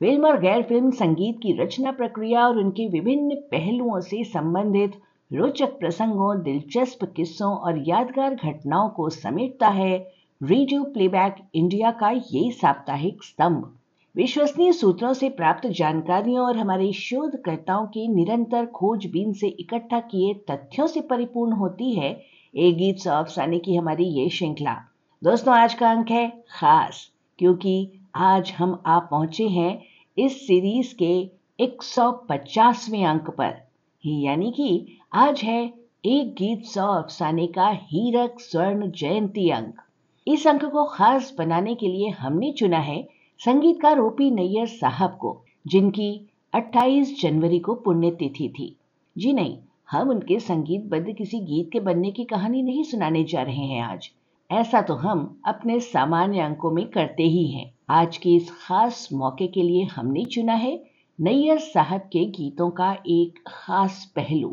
Film और गैर film संगीत की रचना प्रक्रिया और उनके विभिन्न पहलुओं से संबंधित रोचक प्रसंगों, दिलचस्प किस्सों और यादगार घटनाओं को समेटता है रेडियो प्लेबैक इंडिया का ये साप्ताहिक स्तंभ। विश्वसनीय सूत्रों से प्राप्त जानकारियों और हमारे शोधकर्ताओं की निरंतर खोजबीन से इकट्ठा किए तथ्यों से परिपूर्ण होती है एक गीत सौ अफसाने की हमारी ये श्रृंखला। दोस्तों, आज का अंक है खास, क्योंकि आज हम आप पहुँचे हैं इस सीरीज़ के 150वें अंक पर। यानी कि आज है एक गीत सौ अफसाने का हीरक स्वर्ण जयंती अंक। इस अंक को खास बनाने के लिए हमने चुना है संगीतकार ओपी नैयर साहब को, जिनकी 28 जनवरी को पुण्यतिथि थी। जी नहीं, हम उनके संगीतबद्ध किसी गीत के बनने की कहानी नहीं सुनाने जा रहे हैं आज। ऐसा तो हम अपने सामान्य अंकों में करते ही हैं। आज के इस खास मौके के लिए हमने चुना है नैयर साहब के गीतों का एक खास पहलू।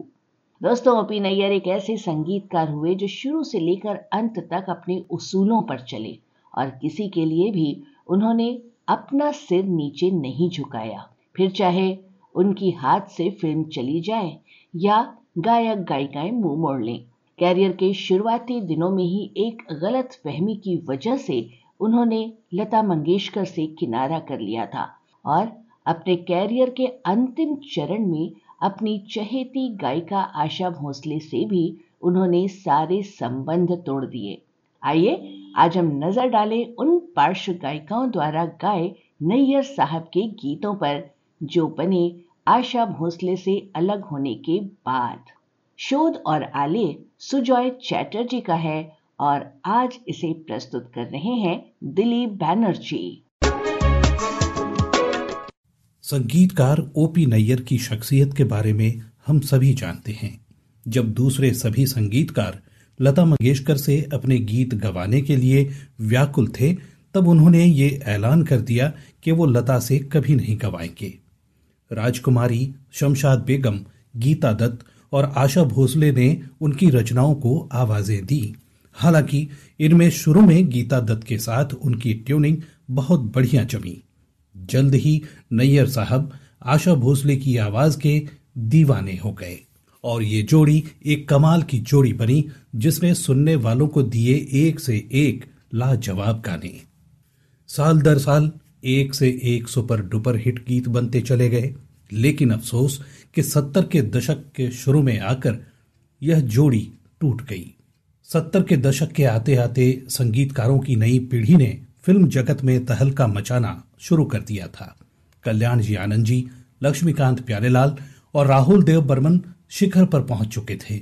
दोस्तों, ओपी नैयर एक ऐसे संगीतकार हुए जो शुरू से लेकर अंत तक अपने उसूलों पर चले और किसी के लिए भी उन्होंने अपना सिर नीचे नहीं झुकाया। फिर चाहे उनकी हाथ से फ़िल्म चली जाए या गायक गायिकाएँ मुँह मोड़ लें, कैरियर के शुरुआती दिनों में ही एक गलत फहमी की वजह से उन्होंने लता मंगेशकर से किनारा कर लिया था और अपने कैरियर के अंतिम चरण में अपनी चहेती गायिका आशा भोसले से भी उन्होंने सारे संबंध तोड़ दिए। आइए, आज हम नज़र डालें उन पार्श्व गायिकाओं द्वारा गाए नैयर साहब के गीतों पर, जो बने आशा भोसले से अलग होने के बाद। शोध और आलेख सुजॉय चैटर्जी का है और आज इसे प्रस्तुत कर रहे हैं दिलीप बैनर्जी। संगीतकार ओपी नैयर की शख्सियत के बारे में हम सभी जानते हैं। जब दूसरे सभी संगीतकार लता मंगेशकर से अपने गीत गवाने के लिए व्याकुल थे, तब उन्होंने ये ऐलान कर दिया कि वो लता से कभी नहीं गवाएँगे। राजकुमारी, शमशाद बेगम, गीता दत्त और आशा भोसले ने उनकी रचनाओं को आवाज़ें दी। हालाँकि इनमें शुरू में गीता दत्त के साथ उनकी ट्यूनिंग बहुत बढ़िया जमी। जल्द ही नैयर साहब, आशा भोसले की आवाज़ के दीवाने हो गए और ये जोड़ी एक कमाल की जोड़ी बनी जिसने सुनने वालों को दिए एक से एक लाजवाब गाने। साल दर साल एक से एक सुपर डुपर हिट गीत बनते चले गए, लेकिन अफसोस कि सत्तर के दशक के शुरू में आकर यह जोड़ी टूट गई। सत्तर के दशक के आते आते संगीतकारों की नई पीढ़ी ने फ़िल्म जगत में तहलका मचाना शुरू कर दिया था। कल्याण जी आनंद जी, लक्ष्मीकांत प्यारेलाल और राहुल देव बर्मन शिखर पर पहुँच चुके थे।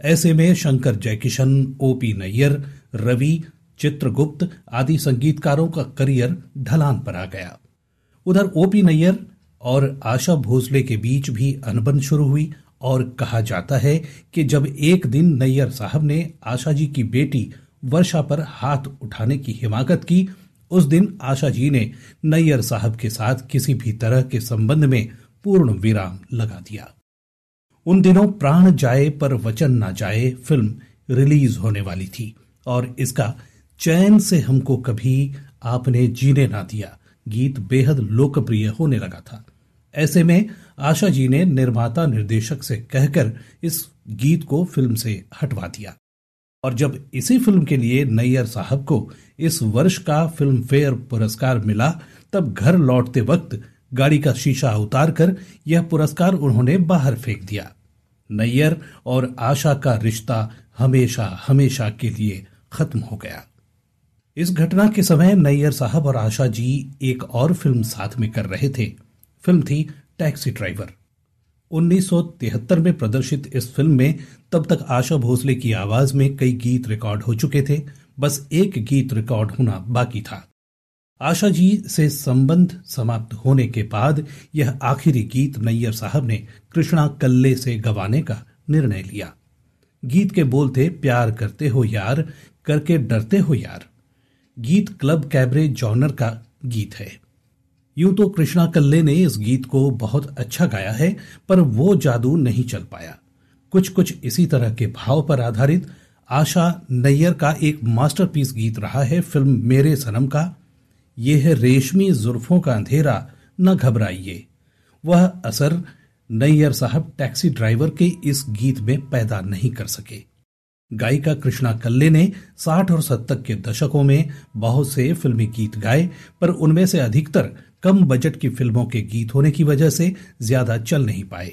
ऐसे में शंकर जयकिशन, ओपी नैयर, रवि, चित्रगुप्त आदि संगीतकारों का करियर ढलान पर आ गया। उधर ओपी नैयर और आशा भोसले के बीच भी अनबन शुरू हुई और कहा जाता है कि जब एक दिन नैयर साहब ने आशा जी की बेटी वर्षा पर हाथ उठाने की हिमाकत की, उस दिन आशा जी ने नैयर साहब के साथ किसी भी तरह के संबंध में पूर्ण विराम लगा दिया। उन दिनों प्राण जाए पर वचन ना जाए फ़िल्म रिलीज़ होने वाली थी और इसका चैन से हमको कभी आपने जीने ना दिया। गीत बेहद लोकप्रिय होने लगा था। ऐसे में आशा जी ने निर्माता निर्देशक से कहकर इस गीत को फ़िल्म से हटवा दिया। और जब इसी फ़िल्म के लिए नैयर साहब को इस वर्ष का फ़िल्म फेयर पुरस्कार मिला, तब घर लौटते वक्त गाड़ी का शीशा उतार कर यह पुरस्कार उन्होंने बाहर फेंक दिया। नैयर और आशा का रिश्ता हमेशा हमेशा के लिए खत्म हो गया। इस घटना के समय नैयर साहब और आशा जी एक और फ़िल्म साथ में कर रहे थे। फ़िल्म थी टैक्सी ड्राइवर। 1973 में प्रदर्शित इस फ़िल्म में तब तक आशा भोसले की आवाज़ में कई गीत रिकॉर्ड हो चुके थे, बस एक गीत रिकॉर्ड होना बाकी था। आशा जी से संबंध समाप्त होने के बाद यह आखिरी गीत नैयर साहब ने कृष्णा कल्ले से गवाने का निर्णय लिया। गीत के बोल थे, प्यार करते हो यार, करके डरते हो यार। गीत क्लब कैबरे जॉनर का गीत है। यूँ तो कृष्णा कल्ले ने इस गीत को बहुत अच्छा गाया है, पर वो जादू नहीं चल पाया। कुछ कुछ इसी तरह के भाव पर आधारित आशा नैयर का एक मास्टरपीस गीत रहा है फ़िल्म मेरे सनम का। ये है रेशमी जुल्फों का अंधेरा, न घबराइए। वह असर नैयर साहब टैक्सी ड्राइवर के इस गीत में पैदा नहीं कर सके। गायिका कृष्णा कल्ले ने 60 और 70 के दशकों में बहुत से फिल्मी गीत गाए, पर उनमें से अधिकतर कम बजट की फ़िल्मों के गीत होने की वजह से ज़्यादा चल नहीं पाए।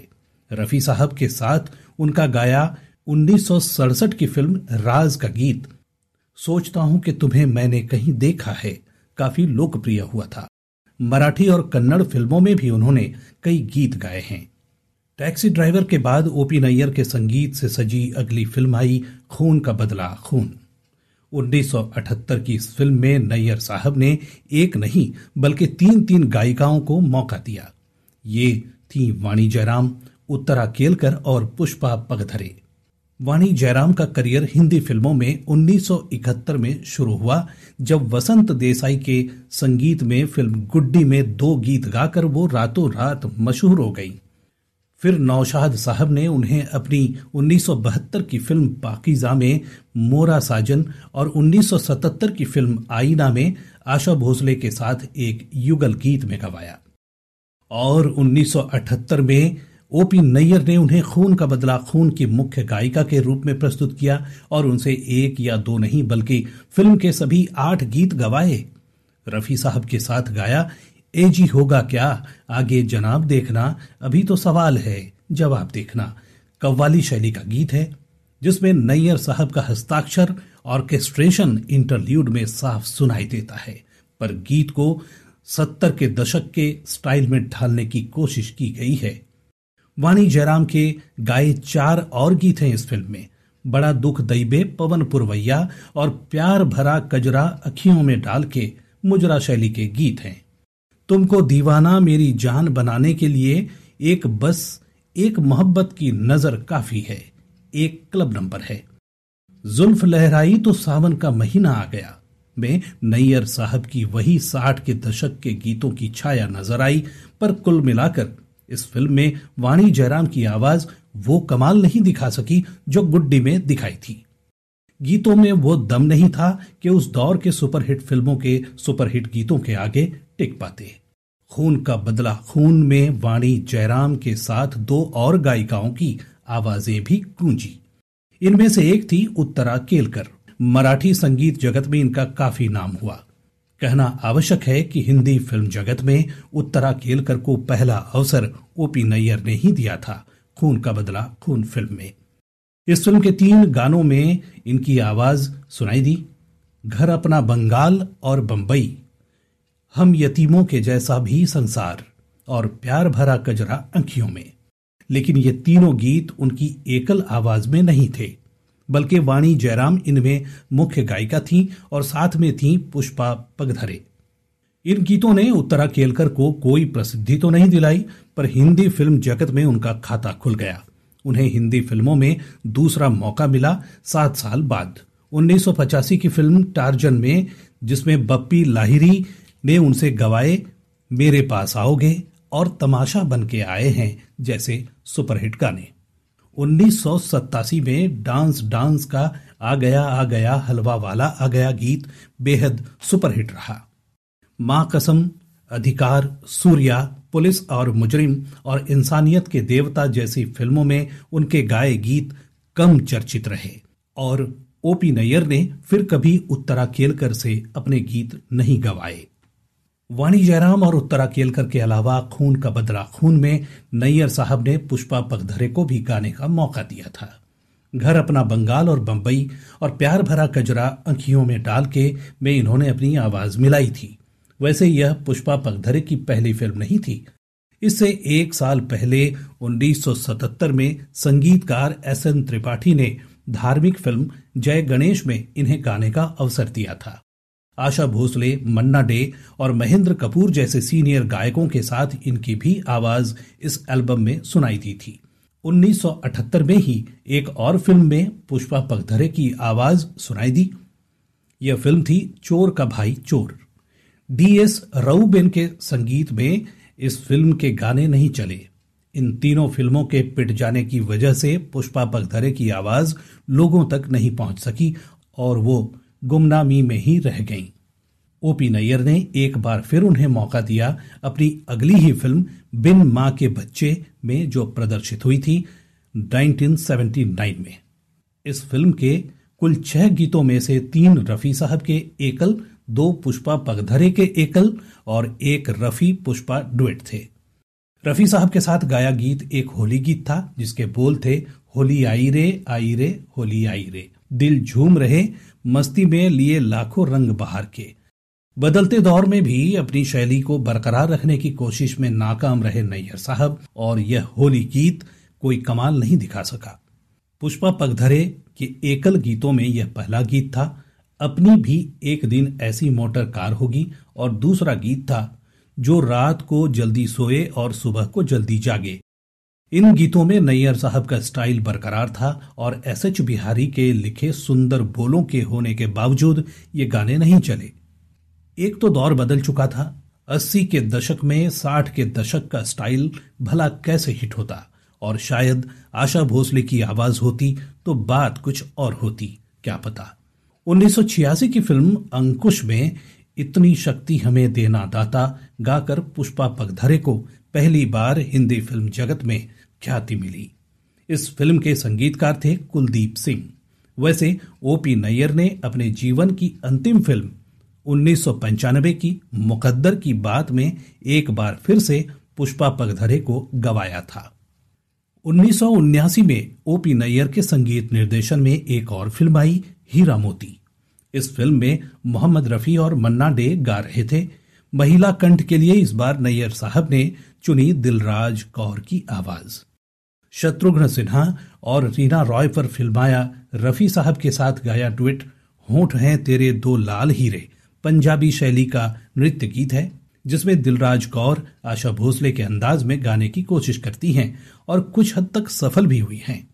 रफी साहब के साथ उनका गाया उन्नीस सौ सड़सठ की फ़िल्म राज का गीत। सोचता हूँ कि तुम्हें मैंने कहीं देखा है, काफ़ी लोकप्रिय हुआ था। मराठी और कन्नड़ फ़िल्मों में भी उन्होंने कई गीत गाए हैं। टैक्सी ड्राइवर के बाद ओपी नैयर के संगीत से सजी अगली फ़िल्म आई खून का बदला खून। 1978 की इस फ़िल्म में नैयर साहब ने एक नहीं, बल्कि तीन तीन गायिकाओं को मौका दिया। ये थी वाणी जयराम, उत्तरा केलकर और पुष्पा पगधरे वाणी जयराम का करियर हिंदी फ़िल्मों में 1971 में शुरू हुआ, जब वसंत देसाई के संगीत में फ़िल्म गुड्डी में दो गीत गाकर वो रातों रात मशहूर हो गई। फिर नौशाद साहब ने उन्हें अपनी 1972 की फ़िल्म पाकिजा में मोरा साजन और 1977 की फ़िल्म आईना में आशा भोसले के साथ एक युगल गीत में गवाया। और 1978 में ओपी नैयर ने उन्हें खून का बदला खून की मुख्य गायिका के रूप में प्रस्तुत किया और उनसे एक या दो नहीं बल्कि फ़िल्म के सभी आठ गीत गवाए। रफी साहब के साथ गाया ए जी होगा क्या? आगे जनाब देखना। अभी तो सवाल है, जवाब देखना। कव्वाली शैली का गीत है, जिसमें नैयर साहब का हस्ताक्षर ऑर्केस्ट्रेशन इंटरल्यूड में साफ़ सुनाई देता है। पर गीत को सत्तर के दशक के स्टाइल में ढालने की कोशिश की गई है। वाणी जयराम के गाए चार और गीत हैं इस फ़िल्म में। बड़ा दुख दैबे पवन पुरवैया और प्यार भरा कजरा अखियों में डाल के मुजरा शैली के गीत हैं। तुमको दीवाना मेरी जान बनाने के लिए एक बस, एक मोहब्बत की नज़र काफ़ी है, एक क्लब नंबर है। जुल्फ लहराई तो सावन का महीना आ गया। में नैयर साहब की वही साठ के दशक के गीतों की छाया नज़र आई, पर कुल मिलाकर इस फ़िल्म में वाणी जयराम की आवाज़ वो कमाल नहीं दिखा सकी जो गुड्डी में दिखाई थी। गीतों में वो दम नहीं था कि उस दौर के सुपरहिट फ़िल्मों के सुपरहिट गीतों के आगे टिक पाते खून का बदला खून में वाणी जयराम के साथ दो और गायिकाओं की आवाज़ें भी गूंजी। इनमें से एक थी उत्तरा केलकर। मराठी संगीत जगत में इनका काफ़ी नाम हुआ। कहना आवश्यक है कि हिंदी फ़िल्म जगत में उत्तरा केलकर को पहला अवसर ओपी नैयर ने ही दिया था, खून का बदला खून फ़िल्म में। इस फ़िल्म के तीन गानों में इनकी आवाज़ सुनाई दी। घर अपना बंगाल और बंबई हम यतीमों के जैसा भी संसार और प्यार भरा कजरा अंखियों में। लेकिन ये तीनों गीत उनकी एकल आवाज़ में नहीं थे, बल्कि वाणी जयराम इनमें मुख्य गायिका थी और साथ में थी पुष्पा पगधरे। इन गीतों ने उत्तरा केलकर को कोई प्रसिद्धि तो नहीं दिलाई, पर हिंदी फ़िल्म जगत में उनका खाता खुल गया। उन्हें हिंदी फ़िल्मों में दूसरा मौका मिला सात साल बाद। 1985 की फ़िल्म टार्जन में, जिसमें बप्पी लाहिरी ने उनसे गवाए, मेरे पास आओगे और तमाशा बन के आए हैं जैसे सुपरहिट गाने। उन्नीस सौ सत्तासी में डांस डांस का आ गया आ गया हलवा वाला, आ गया गीत बेहद सुपरहिट रहा। माँ कसम, अधिकार, सूर्या, पुलिस और मुजरिम और इंसानियत के देवता जैसी फ़िल्मों में उनके गाए गीत कम चर्चित रहे और ओपी नैयर ने फिर कभी उत्तरा केलकर से अपने गीत नहीं गवाए। वाणी जयराम और उत्तरा केलकर के अलावा खून का बदला खून में नैयर साहब ने पुष्पा पगधरे को भी गाने का मौका दिया था। घर अपना बंगाल और बंबई और प्यार भरा कजरा अंखियों में डाल के में इन्होंने अपनी आवाज़ मिलाई थी। वैसे यह पुष्पा पगधरे की पहली फ़िल्म नहीं थी। इससे एक साल पहले 1977 में संगीतकार एस एन त्रिपाठी ने धार्मिक फ़िल्म जय गणेश में इन्हें गाने का अवसर दिया था। आशा भोसले, मन्ना डे और महेंद्र कपूर जैसे सीनियर गायकों के साथ इनकी भी आवाज़ इस एल्बम में सुनाई दी थी। 1978 में ही एक और फ़िल्म में पुष्पा पगधरे की आवाज़ सुनाई दी। यह फ़िल्म थी चोर का भाई चोर। डी एस रऊबेन के संगीत में इस फ़िल्म के गाने नहीं चले। इन तीनों फ़िल्मों के पिट जाने की वजह से पुष्पा पगधरे की आवाज़ लोगों तक नहीं पहुँच सकी और वो गुमनामी में ही रह गईं। ओपी नैयर ने एक बार फिर उन्हें मौका दिया अपनी अगली ही फ़िल्म बिन माँ के बच्चे में जो प्रदर्शित हुई थी 1979 में। इस फ़िल्म के कुल छह गीतों में से तीन रफी साहब के एकल, दो पुष्पा पगधरे के एकल और एक रफी पुष्पा डुएट थे। रफी साहब के साथ गाया गीत एक होली गीत था, जिसके बोल थे, होली आई रे आई रे, होली आई रे। दिल झूम रहे मस्ती में लिए लाखों रंग बहार के। बदलते दौर में भी अपनी शैली को बरकरार रखने की कोशिश में नाकाम रहे नैयर साहब, और यह होली गीत कोई कमाल नहीं दिखा सका। पुष्पा पगधरे के एकल गीतों में यह पहला गीत था। अपनी भी एक दिन ऐसी मोटर कार होगी, और दूसरा गीत था, जो रात को जल्दी सोए और सुबह को जल्दी जागे। इन गीतों में नैयर साहब का स्टाइल बरकरार था और एस एच बिहारी के लिखे सुंदर बोलों के होने के बावजूद ये गाने नहीं चले। एक तो दौर बदल चुका था। अस्सी के दशक में साठ के दशक का स्टाइल भला कैसे हिट होता और शायद आशा भोसले की आवाज़ होती तो बात कुछ और होती, क्या पता। 1986 की फ़िल्म अंकुश में इतनी शक्ति हमें देना दाता गाकर पुष्पा पगधरे को पहली बार हिंदी फ़िल्म जगत में ख्याति मिली। इस फ़िल्म के संगीतकार थे कुलदीप सिंह। वैसे, ओपी नैयर ने अपने जीवन की अंतिम फ़िल्म उन्नीस सौ पंचानबे की मुकद्दर की बात में एक बार फिर से पुष्पा पगधरे को गवाया था। उन्नीस में ओपी नैयर के संगीत निर्देशन में एक और फ़िल्म आई, हीरा मोती। इस फ़िल्म में मोहम्मद रफी और मन्ना डे गा रहे थे। महिला कंठ के लिए इस बार नैयर साहब ने चुनी दिलराज कौर की आवाज़। शत्रुघ्न सिन्हा और रीना रॉय पर फिल्माया रफी साहब के साथ गाया ट्विट, होठ हैं तेरे दो लाल हीरे पंजाबी शैली का नृत्य गीत है, जिसमें दिलराज कौर, आशा भोसले के अंदाज में गाने की कोशिश करती हैं और कुछ हद तक सफल भी हुई हैं।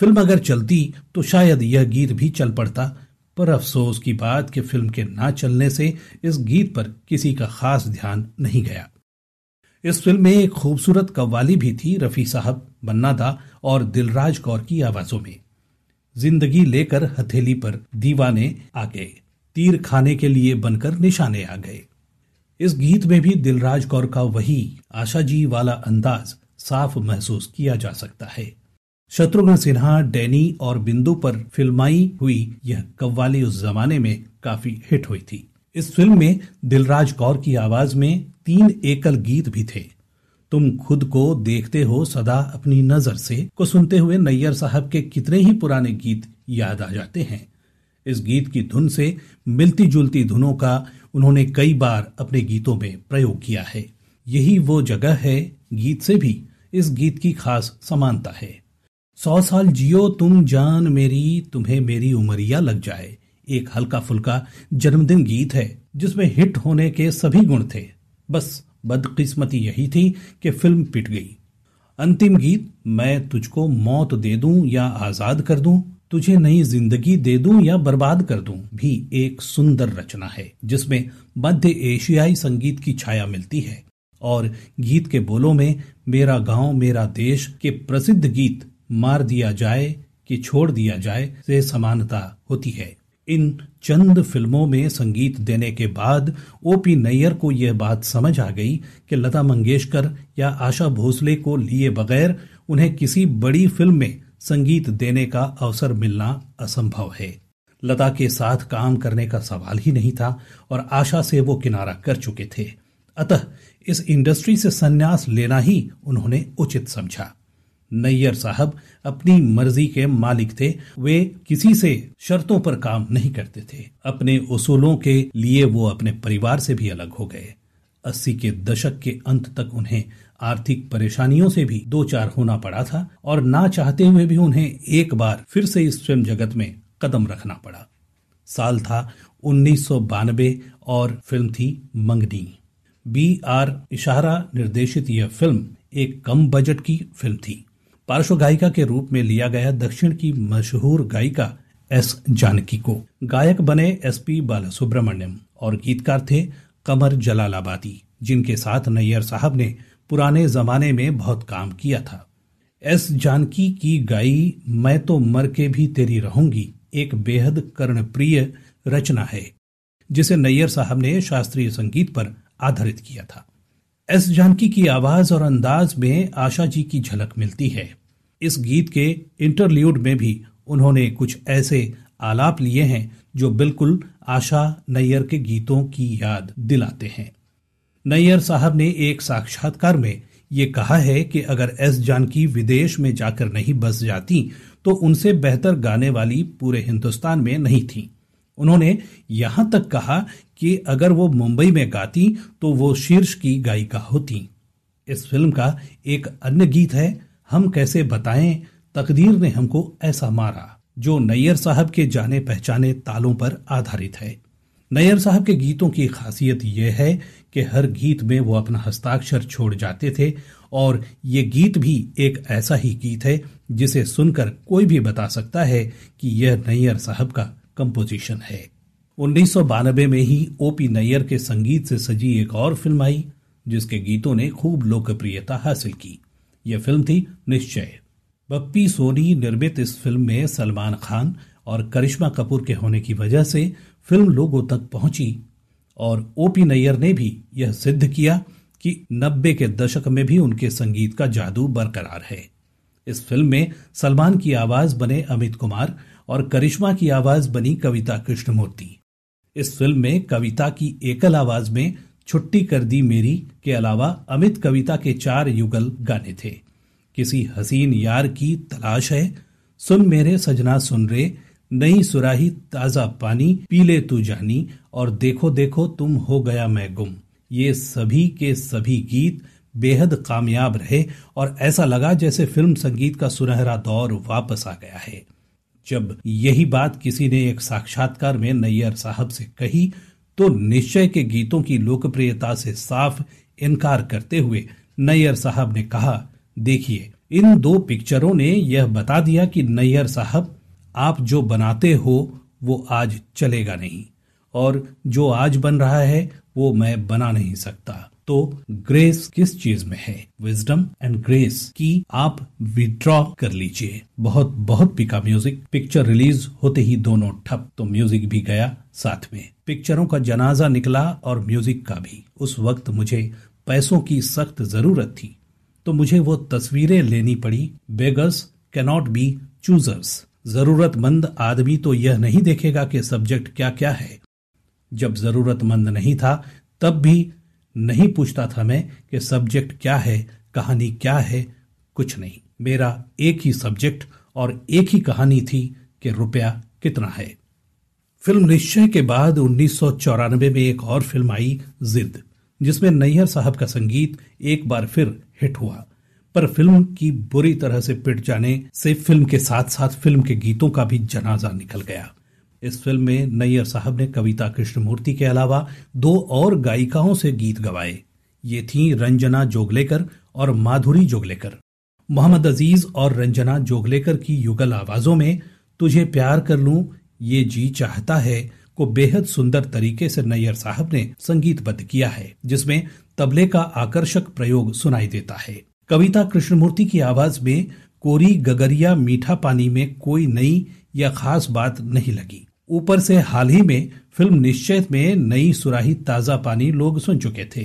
फ़िल्म अगर चलती तो शायद यह गीत भी चल पड़ता, पर अफसोस की बात कि फ़िल्म के ना चलने से इस गीत पर किसी का खास ध्यान नहीं गया। इस फ़िल्म में एक खूबसूरत कव्वाली भी थी रफी साहब बन्ना और दिलराज कौर की आवाजों में। ज़िंदगी लेकर हथेली पर दीवाने आ गए। तीर खाने के लिए बनकर निशाने आ गए। इस गीत में भी दिलराज कौर का वही आशा जी वाला अंदाज साफ़ महसूस किया जा सकता है। शत्रुघ्न सिन्हा, डैनी और बिंदु पर फिल्माई हुई यह कव्वाली उस जमाने में काफ़ी हिट हुई थी। इस फ़िल्म में दिलराज कौर की आवाज़ में तीन एकल गीत भी थे। तुम खुद को देखते हो सदा अपनी नज़र से। को सुनते हुए नैयर साहब के कितने ही पुराने गीत याद आ जाते हैं। इस गीत की धुन से मिलती जुलती धुनों का उन्होंने कई बार अपने गीतों में प्रयोग किया है। यही वो जगह है गीत से भी। इस गीत की खास समानता है। सौ साल जियो तुम जान मेरी, तुम्हें मेरी उमरिया लग जाए। एक हल्का फुल्का जन्मदिन गीत है, जिसमें हिट होने के सभी गुण थे। बस बदकिस्मती यही थी कि फ़िल्म पिट गई। अंतिम गीत, मैं तुझको मौत दे दूँ या आज़ाद कर दूँ, तुझे नई ज़िंदगी दे दूँ या बर्बाद कर दूँ, भी एक सुंदर रचना है, जिसमें मध्य एशियाई संगीत की छाया मिलती है। और गीत के बोलों में, मेरा गाँव, मेरा देश के प्रसिद्ध गीत मार दिया जाए कि छोड़ दिया जाए, से समानता होती है। इन चंद फ़िल्मों में संगीत देने के बाद ओपी नैयर को यह बात समझ आ गई कि लता मंगेशकर या आशा भोसले को लिए बगैर उन्हें किसी बड़ी फ़िल्म में संगीत देने का अवसर मिलना असंभव है। लता के साथ काम करने का सवाल ही नहीं था और आशा से वो किनारा कर चुके थे। अतः इस इंडस्ट्री से संन्यास लेना ही उन्होंने उचित समझा। नैयर साहब अपनी मर्ज़ी के मालिक थे। वे किसी से शर्तों पर काम नहीं करते थे। अपने उसूलों के लिए वो अपने परिवार से भी अलग हो गए। अस्सी के दशक के अंत तक उन्हें आर्थिक परेशानियों से भी दो चार होना पड़ा था और ना चाहते हुए भी उन्हें एक बार फिर से इस फ़िल्म जगत में कदम रखना पड़ा। साल था उन्नीस सौ बानबे और फ़िल्म थी मंगनी। बी आर इशारा निर्देशित यह फ़िल्म एक कम बजट की फ़िल्म थी। पार्श्व गायिका के रूप में लिया गया दक्षिण की मशहूर गायिका एस जानकी को। गायक बने एस पी बालासुब्रमण्यम और गीतकार थे कमर जलालाबादी, जिनके साथ नैयर साहब ने पुराने जमाने में बहुत काम किया था। एस जानकी की गाई मैं तो मर के भी तेरी रहूँगी, एक बेहद कर्णप्रिय रचना है, जिसे नैयर साहब ने शास्त्रीय संगीत पर आधारित किया था। एस जानकी की आवाज़ और अंदाज में आशा जी की झलक मिलती है। इस गीत के इंटरल्यूड में भी उन्होंने कुछ ऐसे आलाप लिए हैं, जो बिल्कुल आशा नैयर के गीतों की याद दिलाते हैं। नैयर साहब ने एक साक्षात्कार में ये कहा है कि अगर एस जानकी विदेश में जाकर नहीं बस जाती तो उनसे बेहतर गाने वाली पूरे हिंदुस्तान में नहीं थी। उन्होंने यहाँ तक कहा कि अगर वो मुंबई में गाती तो वो शीर्ष की गायिका होती। इस फ़िल्म का एक अन्य गीत है, हम कैसे बताएँ, तकदीर ने हमको ऐसा मारा, जो नैयर साहब के जाने पहचाने तालों पर आधारित है। नैयर साहब के गीतों की खासियत यह है कि हर गीत में वो अपना हस्ताक्षर छोड़ जाते थे, और ये गीत भी एक ऐसा ही गीत है, जिसे सुनकर कोई भी बता सकता है कि यह नैयर साहब का कंपोजिशन है। उन्नीस में ही ओपी नैयर के संगीत से सजी एक और फ़िल्म आई, जिसके गीतों ने खूब लोकप्रियता हासिल की। यह फ़िल्म थी निश्चय। बप्पी सोनी निर्मित इस फ़िल्म में सलमान खान और करिश्मा कपूर के होने की वजह से फ़िल्म लोगों तक पहुँची और ओपी नैयर ने भी यह सिद्ध किया कि नब्बे के दशक में भी उनके संगीत का जादू बरकरार है। इस फ़िल्म में सलमान की आवाज़ बने अमित कुमार और करिश्मा की आवाज़ बनी कविता कृष्णमूर्ति। इस फ़िल्म में कविता की एकल आवाज़ में छुट्टी कर दी मेरी के अलावा अमित कविता के चार युगल गाने थे। किसी हसीन यार की तलाश है, सुन मेरे सजना सुन रे, नई सुराही ताज़ा पानी, पीले तू जानी, और देखो देखो तुम हो गया मैं गुम। ये सभी के सभी गीत बेहद कामयाब रहे, और ऐसा लगा जैसे फ़िल्म संगीत का सुनहरा दौर वापस आ गया है। जब यही बात किसी ने एक साक्षात्कार में नैयर साहब से कही तो निश्चय के गीतों की लोकप्रियता से साफ़ इनकार करते हुए नैयर साहब ने कहा, देखिए, इन दो पिक्चरों ने यह बता दिया कि नैयर साहब, आप जो बनाते हो, वो आज चलेगा नहीं, और जो आज बन रहा है, वो मैं बना नहीं सकता। तो ग्रेस किस चीज़ में है? विजडम एंड ग्रेस की आप विड्रॉ कर लीजिए। बहुत बहुत पिका म्यूज़िक पिक्चर रिलीज़ होते ही दोनों ठप तो म्यूज़िक भी गया साथ में। पिक्चरों का जनाजा निकला और म्यूज़िक का भी। उस वक्त मुझे पैसों की सख्त ज़रूरत थी तो मुझे वो तस्वीरें लेनी पड़ी। बेगर्स कैनॉट बी चूजर्स जरूरतमंद आदमी तो यह नहीं देखेगा कि सब्जेक्ट क्या क्या है। जब जरूरतमंद नहीं था, तब भी नहीं पूछता था मैं कि सब्जेक्ट क्या है, कहानी क्या है, कुछ नहीं। मेरा एक ही सब्जेक्ट और एक ही कहानी थी कि रुपया कितना है। फ़िल्म निश्चय के बाद उन्नीस सौ चौरानवे में एक और फ़िल्म आई, जिद, जिसमें नैयर साहब का संगीत एक बार फिर हिट हुआ। पर फ़िल्म की बुरी तरह से पिट जाने से फ़िल्म के साथ साथ फ़िल्म के गीतों का भी जनाजा निकल गया। इस फ़िल्म में नैयर साहब ने कविता कृष्णमूर्ति के अलावा दो और गायिकाओं से गीत गवाए। ये थी रंजना जोगलेकर और माधुरी जोगलेकर। मोहम्मद अज़ीज़ और रंजना जोगलेकर की युगल आवाजों में, तुझे प्यार कर लूँ, ये जी चाहता है को बेहद सुंदर तरीके से नैयर साहब ने संगीतबद्ध किया है, जिसमें तबले का आकर्षक प्रयोग सुनाई देता है। कविता कृष्णमूर्ति की आवाज़ में, कोरी गगरिया मीठा पानी में कोई नई या खास बात नहीं लगी। ऊपर से हाल ही में फ़िल्म निश्चय में नई सुराही ताज़ा पानी लोग सुन चुके थे।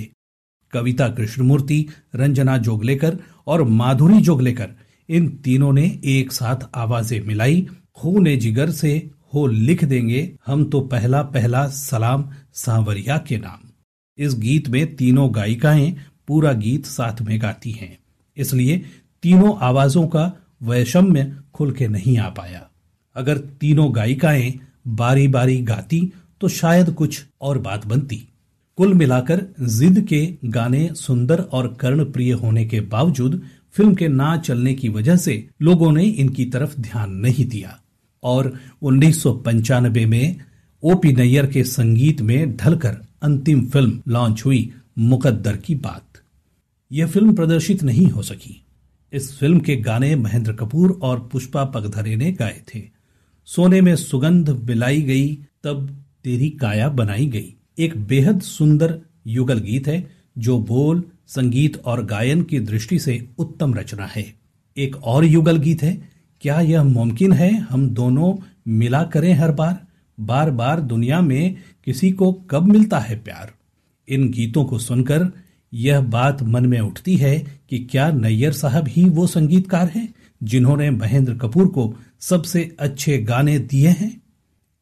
कविता कृष्णमूर्ति, रंजना जोगलेकर और माधुरी जोगलेकर, इन तीनों ने एक साथ आवाज़ें मिलाई, खून जिगर से हो लिख देंगे हम तो पहला पहला सलाम सांवरिया के नाम। इस गीत में तीनों गायिकाएँ पूरा गीत साथ में गाती हैं, इसलिए तीनों आवाजों का वैषम्य खुल के नहीं आ पाया। अगर तीनों गायिकाएँ बारी बारी गाती तो शायद कुछ और बात बनती। कुल मिलाकर जिद के गाने सुंदर और कर्णप्रिय होने के बावजूद फ़िल्म के ना चलने की वजह से लोगों ने इनकी तरफ़ ध्यान नहीं दिया। और उन्नीस सौ पंचानबे में ओपी नैयर के संगीत में ढलकर अंतिम फ़िल्म लॉन्च हुई मुकद्दर की बात। यह फ़िल्म प्रदर्शित नहीं हो सकी। इस फ़िल्म के गाने महेंद्र कपूर और पुष्पा पगधरे ने गाए थे। सोने में सुगंध बिलाई गई, तब तेरी काया बनाई गई। एक बेहद सुंदर युगल गीत है, जो बोल, संगीत और गायन की दृष्टि से उत्तम रचना है। एक और युगल गीत है, क्या यह मुमकिन है हम दोनों मिला करें हर बार? बार बार दुनिया में किसी को कब मिलता है प्यार? इन गीतों को सुनकर यह बात मन में उठती है कि क्या नैयर साहब ही वो संगीतकार हैं? जिन्होंने महेंद्र कपूर को सबसे अच्छे गाने दिए हैं।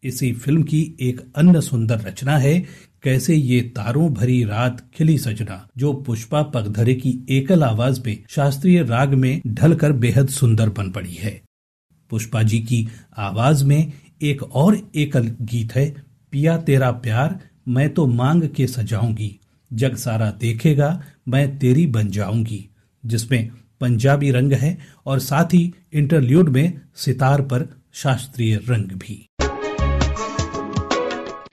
इसी फ़िल्म की एक अन्य सुंदर रचना है, कैसे ये तारों भरी रात खिली सजना, जो पुष्पा पगधरे की एकल आवाज़ में शास्त्रीय राग में ढलकर बेहद सुंदर बन पड़ी है। पुष्पा जी की आवाज़ में एक और एकल गीत है, पिया तेरा प्यार, मैं तो मांग के सजाऊँगी, जग सारा देखेगा, मैं तेरी बन जाऊँगी, जिसमें पंजाबी रंग है और साथ ही इंटरल्यूड में सितार पर शास्त्रीय रंग भी।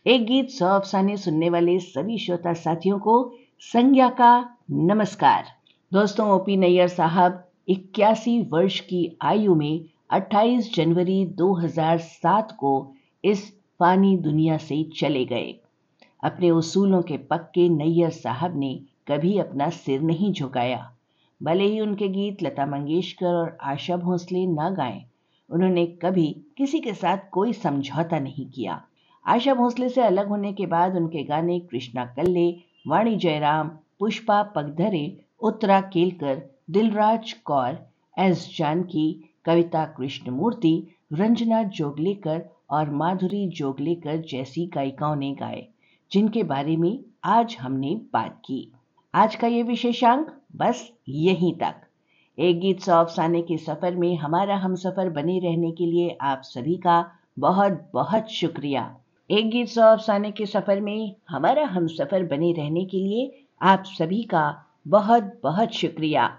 एक गीत सौ अफसाने सुनने वाले सभी श्रोता साथियों को संज्ञा का नमस्कार। दोस्तों, ओपी नैयर साहब, इक्यासी वर्ष की आयु में 28 जनवरी 2007 को इस फानी दुनिया से चले गए। अपने उसूलों के पक्के नैयर साहब ने कभी अपना सिर नहीं झुकाया। भले ही उनके गीत लता मंगेशकर और आशा भोसले न गाएँ, उन्होंने कभी किसी के साथ कोई समझौता नहीं किया। आशा भोसले से अलग होने के बाद उनके गाने कृष्णा कल्ले, वाणी जयराम, पुष्पा पगधरे, उत्तरा केलकर, दिलराज कौर, एस जानकी, कविता कृष्णमूर्ति, रंजना जोगलेकर और माधुरी जोगलेकर जैसी गायिकाओं ने गाए, जिनके बारे में आज हमने बात की। आज का ये विशेषांक बस यहीं तक। एक गीत सौ अफसाने के सफ़र में हमारा हम सफ़र बने रहने के लिए आप सभी का बहुत बहुत शुक्रिया। एक गीत सौ अफसाने के सफ़र में हमारा हम सफ़र बने रहने के लिए आप सभी का बहुत बहुत शुक्रिया।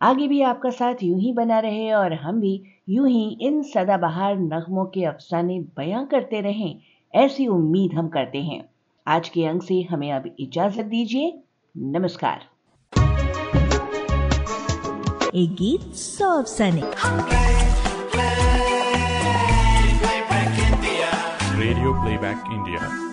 आगे भी आपका साथ यूँ ही बना रहे और हम भी यूँ ही इन सदाबहार नगमों के अफसाने बयां करते रहें, ऐसी उम्मीद हम करते हैं। आज के अंक से हमें अब इजाज़त दीजिए। नमस्कार। एक गीत सौ सैनिक रेडियो प्लेबैक इंडिया